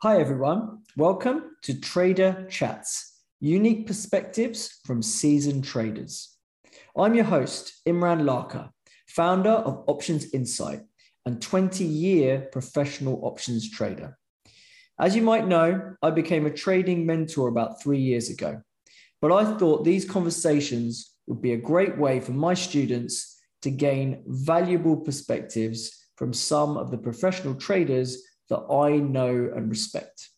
Hi, everyone. Welcome to Trader Chats, unique perspectives from seasoned traders. I'm your host, Imran Lakha, founder of Options Insight and 20 year professional options trader. As you might know, I became a trading mentor about three years ago, but I thought these conversations would be a great way for my students to gain valuable perspectives from some of the professional traders that I know and respect.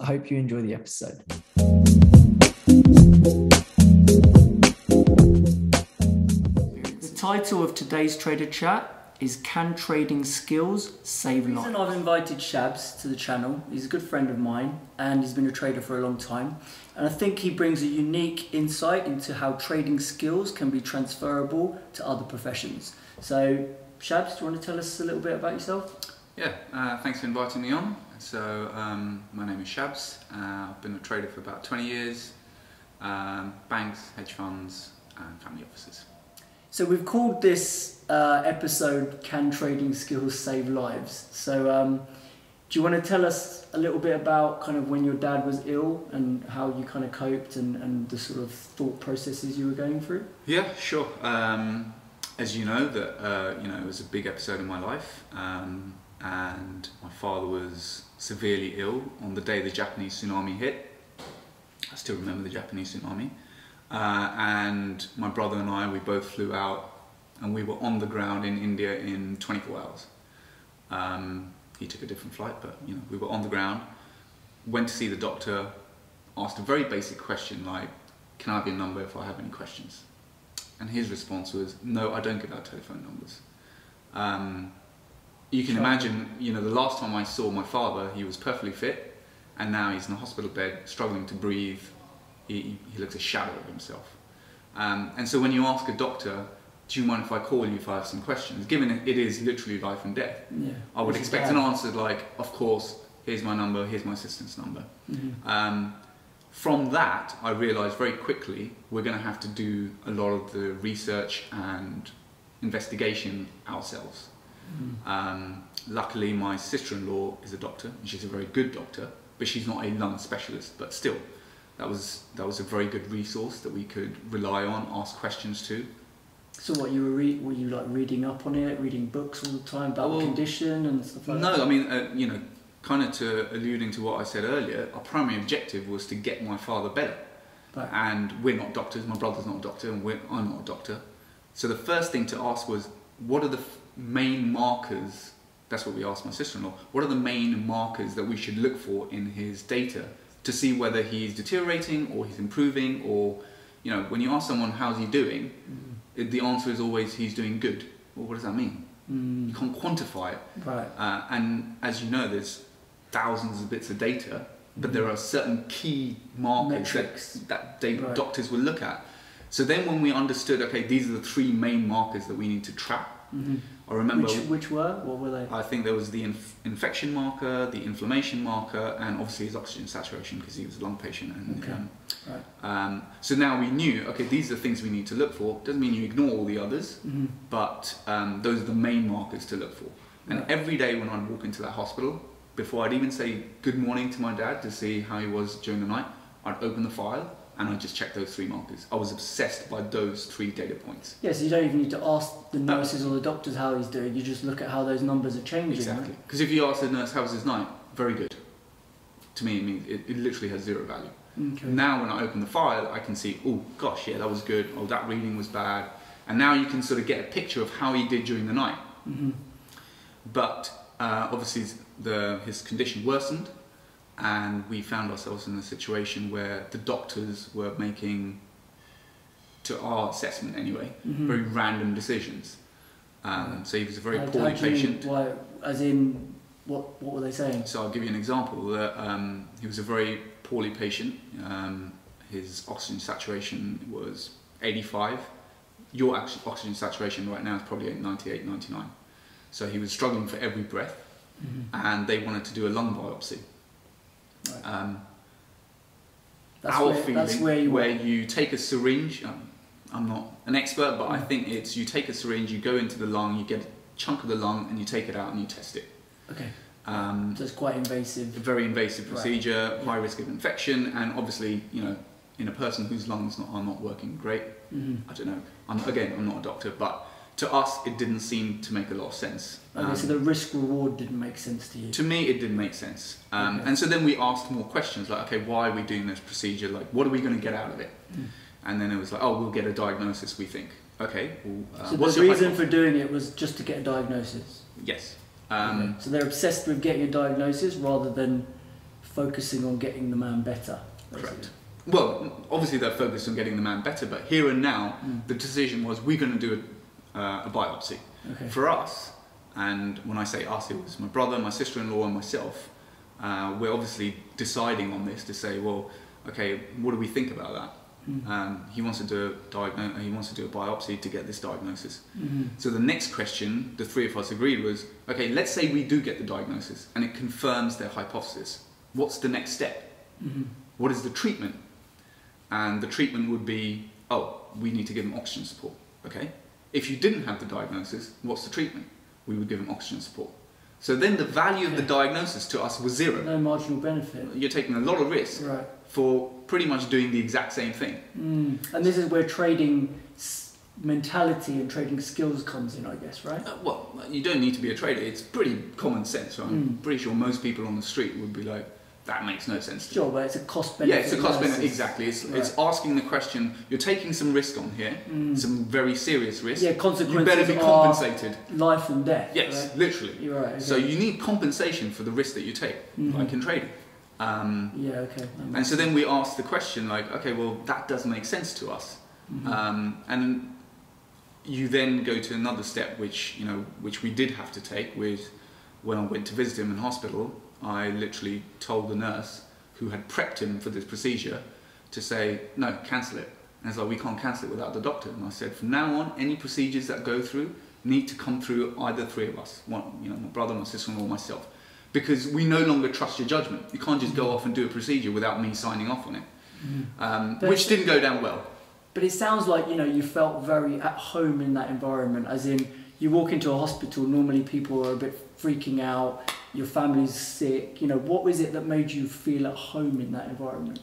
I hope you enjoy the episode. The title of today's Trader Chat is Can Trading Skills Save Lives? The reason I've invited Shabs to the channel, he's a good friend of mine and he's been a trader for a long time. And I think he brings a unique insight into how trading skills can be transferable to other professions. So, Shabs, do you want to tell us a little bit about yourself? Yeah, uh, thanks for inviting me on. So, um, my name is Shabs. Uh, I've been a trader for about 20 years. Um, banks, hedge funds, and family offices. So, we've called this uh, episode Can Trading Skills Save Lives? So, um, do you want to tell us a little bit about kind of when your dad was ill and how you kind of coped and, and the sort of thought processes you were going through? Yeah, sure. Um, as you know, that uh, you know it was a big episode in my life. Um, and my father was severely ill on the day the Japanese tsunami hit. I still remember the Japanese tsunami. Uh, and my brother and I, we both flew out and we were on the ground in India in 24 hours. Um, he took a different flight, but you know, we were on the ground, went to see the doctor, asked a very basic question like, can I have your number if I have any questions? And his response was, no, I don't give out telephone numbers. Um, you can sure. imagine, you know, the last time I saw my father, he was perfectly fit, and now he's in a hospital bed, struggling to breathe. He, he looks a shadow of himself. Um, and so when you ask a doctor, do you mind if I call you if I have some questions? Given it is literally life and death, yeah. I would expect an answer like, of course, here's my number, here's my assistant's number. Mm-hmm. Um, from that, I realised very quickly we're going to have to do a lot of the research and investigation ourselves. Um, luckily, my sister-in-law is a doctor, and she's a very good doctor, but she's not a lung specialist. But still, that was that was a very good resource that we could rely on, ask questions to. So, what you were re- were you like reading up on it, reading books all the time about well, the condition and stuff like no, that? No, I mean, uh, you know, kind of to alluding to what I said earlier, our primary objective was to get my father better. Right. And we're not doctors. My brother's not a doctor, and I'm not a doctor. So the first thing to ask was, what are the main markers, that's what we asked my sister-in-law, what are the main markers that we should look for in his data to see whether he's deteriorating or he's improving or, you know, when you ask someone how's he doing, mm. the answer is always he's doing good. Well, what does that mean? Mm. You can't quantify it. Right. Uh, and as you know, there's thousands of bits of data, but there are certain key markers Metrics. that, that right. doctors will look at. So then when we understood, okay, these are the three main markers that we need to track, mm-hmm. I remember. Which, which, were? What were they? I think there was the inf- infection marker, the inflammation marker, and obviously his oxygen saturation because he was a lung patient. And, okay. Um, right. um, so now we knew, okay, these are the things we need to look for. Doesn't mean you ignore all the others, mm-hmm. but um, those are the main markers to look for. And right. every day when I'd walk into that hospital, before I'd even say good morning to my dad to see how he was during the night, I'd open the file and I just checked those three markers. I was obsessed by those three data points. Yes, yeah, so you don't even need to ask the nurses or the doctors how he's doing. You just look at how those numbers are changing. Exactly. Because right? if you ask the nurse how was his night, very good. To me, it means it, it literally has zero value. Okay. Now, when I open the file, I can see, oh gosh, yeah, that was good. Oh, that reading was bad. And now you can sort of get a picture of how he did during the night. Mm-hmm. But uh, obviously, the, his condition worsened and we found ourselves in a situation where the doctors were making, to our assessment anyway, mm-hmm. very random decisions. Um, so he was a very poorly patient. Why, as in, what what were they saying? So I'll give you an example. That um, he was a very poorly patient. Um, his oxygen saturation was 85. Your oxygen saturation right now is probably 98, 99. So he was struggling for every breath, mm-hmm. and they wanted to do a lung biopsy. Right. Um, that's our where, feeling, where, you, where you take a syringe. Um, I'm not an expert, but mm. I think it's you take a syringe, you go into the lung, you get a chunk of the lung, and you take it out and you test it. Okay. Um, so it's quite invasive. A very invasive procedure, Yeah. high risk of infection, and obviously, you know, in a person whose lungs not, are not working great, hmm I don't know. I'm, again, I'm not a doctor, but to us, it didn't seem to make a lot of sense. Okay, Um, so the risk reward didn't make sense to you. to me, it didn't make sense. Um, Okay. And so then we asked more questions like, okay, why are we doing this procedure? Like, what are we going to get out of it? Mm. And then it was like, oh, we'll get a diagnosis, we think. Okay, well, uh, so the reason for doing it was just to get a diagnosis. Yes. Um, Okay. So they're obsessed with getting a diagnosis rather than focusing on getting the man better. basically. Correct. Well, obviously they're focused on getting the man better, but here and now, Mm. the decision was we're going to do a, uh, a biopsy. Okay. For us, and when I say us, it was my brother, my sister-in-law, and myself. Uh, we're obviously deciding on this to say, well, okay, what do we think about that? Mm. Um, he wants to do a diagno- He wants to do a biopsy to get this diagnosis. Mhm. So the next question the three of us agreed was, okay, let's say we do get the diagnosis and it confirms their hypothesis. What's the next step? Mhm. What is the treatment? And the treatment would be, oh, we need to give them oxygen support. Okay. If you didn't have the diagnosis, what's the treatment? We would give him oxygen support. So then the value of the diagnosis to us was zero. No marginal benefit. You're taking a lot of risk Right. for pretty much doing the exact same thing. Mm. And this is where trading mentality and trading skills comes in, I guess, right? Uh, well, you don't need to be a trader. It's pretty common sense. Right? I'm Mm. pretty sure most people on the street would be like, that makes no sense to me. Sure, but it's a cost benefit. Yeah, it's a cost benefit. Exactly. It's, Right. it's asking the question. You're taking some risk on here, Mm. some very serious risk. Yeah, You consequences better be compensated. life and death. Yes, right? literally. You're right. Okay. So you need compensation for the risk that you take, Mhm. like in trading. Um, Yeah. Okay. and so then we ask the question, like, okay, well, that doesn't make sense to us. Mhm. Um, and you then go to another step, which you know, which we did have to take. With when I went to visit him in hospital, I literally told the nurse who had prepped him for this procedure to say, no, cancel it. And it's like we can't cancel it without the doctor. And I said, from now on, any procedures that go through need to come through either three of us, one, you know, my brother, my sister-in-law, myself, because we no longer trust your judgment. You can't just go off and do a procedure without me signing off on it, Mhm. um, which didn't go down well. But it sounds like you know you felt very at home in that environment. As in, you walk into a hospital. Normally, people are a bit freaking out. Your family's sick. You know, what was it that made you feel at home in that environment?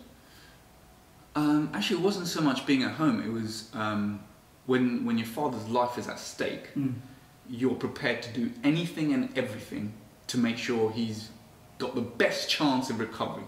Um, actually, it wasn't so much being at home. It was um, when when your father's life is at stake. Mm. You're prepared to do anything and everything to make sure he's got the best chance of recovery.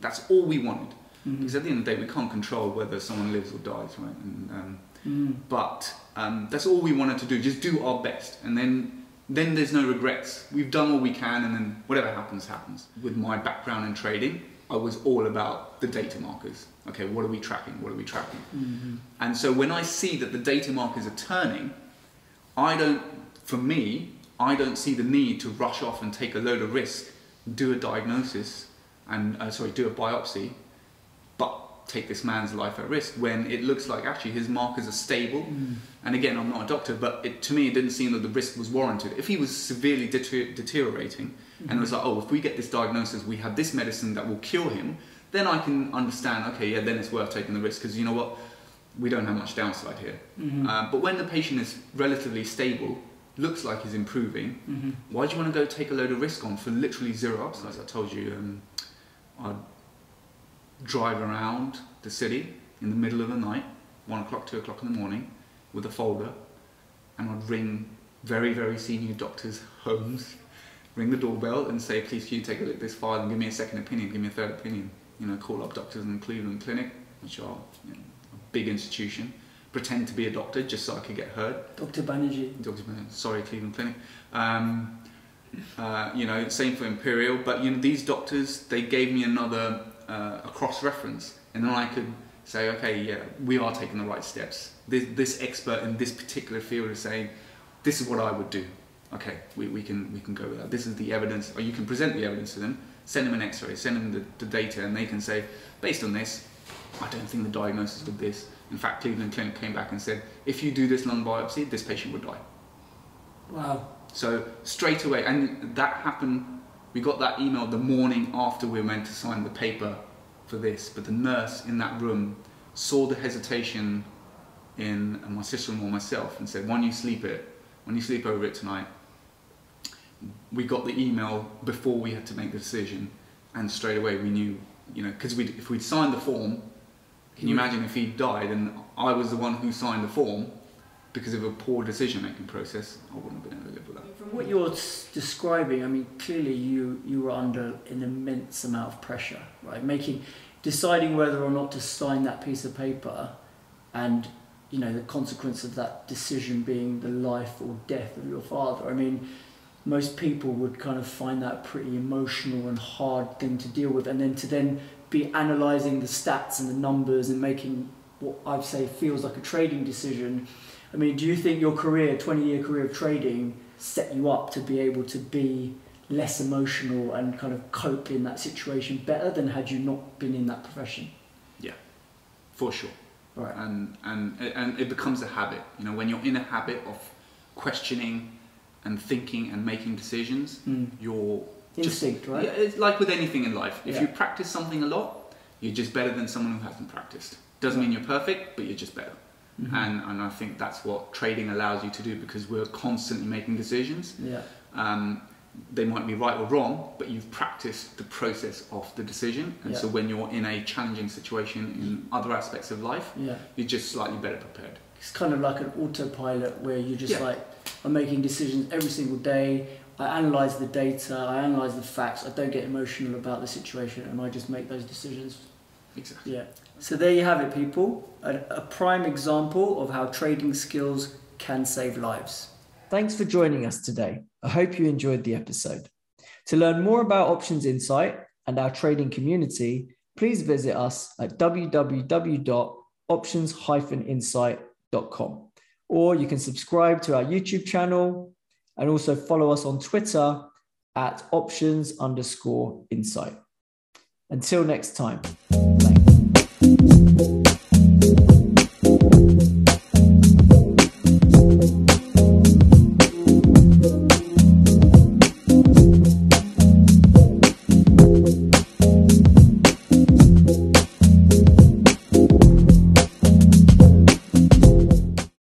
That's all we wanted. Mhm. Because at the end of the day, we can't control whether someone lives or dies, right? And, um, Mm. but um, that's all we wanted to do. Just do our best, and then then there's no regrets. We've done all we can, and then whatever happens, happens. With my background in trading, I was all about the data markers. Okay, what are we tracking? What are we tracking? Mhm. And so when I see that the data markers are turning, I don't, for me, I don't see the need to rush off and take a load of risk, do a diagnosis, and uh, sorry, do a biopsy, but take this man's life at risk when it looks like actually his markers are stable. Mm. And again, I'm not a doctor, but it, to me, it didn't seem that the risk was warranted. If he was severely deter- deteriorating, and it was like, oh, if we get this diagnosis, we have this medicine that will cure him, then I can understand, okay, yeah, then it's worth taking the risk because you know what? We don't have much downside here. Mhm. Um, but when the patient is relatively stable, looks like he's improving, Mhm. why do you want to go take a load of risk on for literally zero upside? As I told you, um, I'd drive around the city in the middle of the night, one o'clock, two o'clock in the morning, with a folder, and I'd ring very, very senior doctors' homes, ring the doorbell, and say, "Please, can you take a look at this file and give me a second opinion, give me a third opinion?" You know, call up doctors in Cleveland Clinic, which are you know, a big institution, pretend to be a doctor just so I could get heard. Dr. Banerjee. Dr. Bennett, sorry, Cleveland Clinic. Um, uh, you know, same for Imperial, but you know, these doctors, they gave me another, uh, a cross-reference, and then I could say, okay, yeah, we are taking the right steps. This, this expert in this particular field is saying, this is what I would do. Okay, we, we can we can go with that. This is the evidence, or you can present the evidence to them, send them an X-ray, send them the, the data, and they can say, based on this, I don't think the diagnosis with this. In fact, Cleveland Clinic came back and said, if you do this lung biopsy, this patient would die. Wow. So straight away, and that happened. We got that email the morning after we were meant to sign the paper for this, but the nurse in that room saw the hesitation in my sister-in-law and myself and said, "When you sleep it, when you sleep over it tonight, we got the email before we had to make the decision, and straight away we knew, you know, because if we'd signed the form, can you Mm. imagine if he died and I was the one who signed the form because of a poor decision making process, I wouldn't have been able to live with that. From what you're describing, I mean, clearly you you were under an immense amount of pressure, right? Making, deciding whether or not to sign that piece of paper, and you know the consequence of that decision being the life or death of your father. I mean, most people would kind of find that pretty emotional and hard thing to deal with, and then to then be analysing the stats and the numbers and making what I'd say feels like a trading decision. I mean, do you think your career, 20 year career of trading, set you up to be able to be less emotional and kind of cope in that situation better than had you not been in that profession? Yeah, for sure. Right. and and and it becomes a habit. You know, when you're in a habit of questioning and thinking and making decisions, Mm. you're just- Instinct, right? Yeah, it's like with anything in life. If Yeah. you practice something a lot, you're just better than someone who hasn't practiced. Doesn't mean you're perfect, but you're just better. Mhm. And and I think that's what trading allows you to do because we're constantly making decisions. yeah. Um, they might be right or wrong, but you've practiced the process of the decision. And so when you're in a challenging situation in other aspects of life, Yeah. you're just slightly better prepared. It's kind of like an autopilot where you're just Yeah. like, I'm making decisions every single day. I analyze the data, I analyze the facts. I don't get emotional about the situation, and I just make those decisions Exactly. Yeah. So there you have it, people. A, a prime example of how trading skills can save lives. Thanks for joining us today. I hope you enjoyed the episode. To learn more about Options Insight and our trading community, please visit us at www.options-insight.com or you can subscribe to our YouTube channel and also follow us on Twitter at options underscore insight. Until next time. Thanks.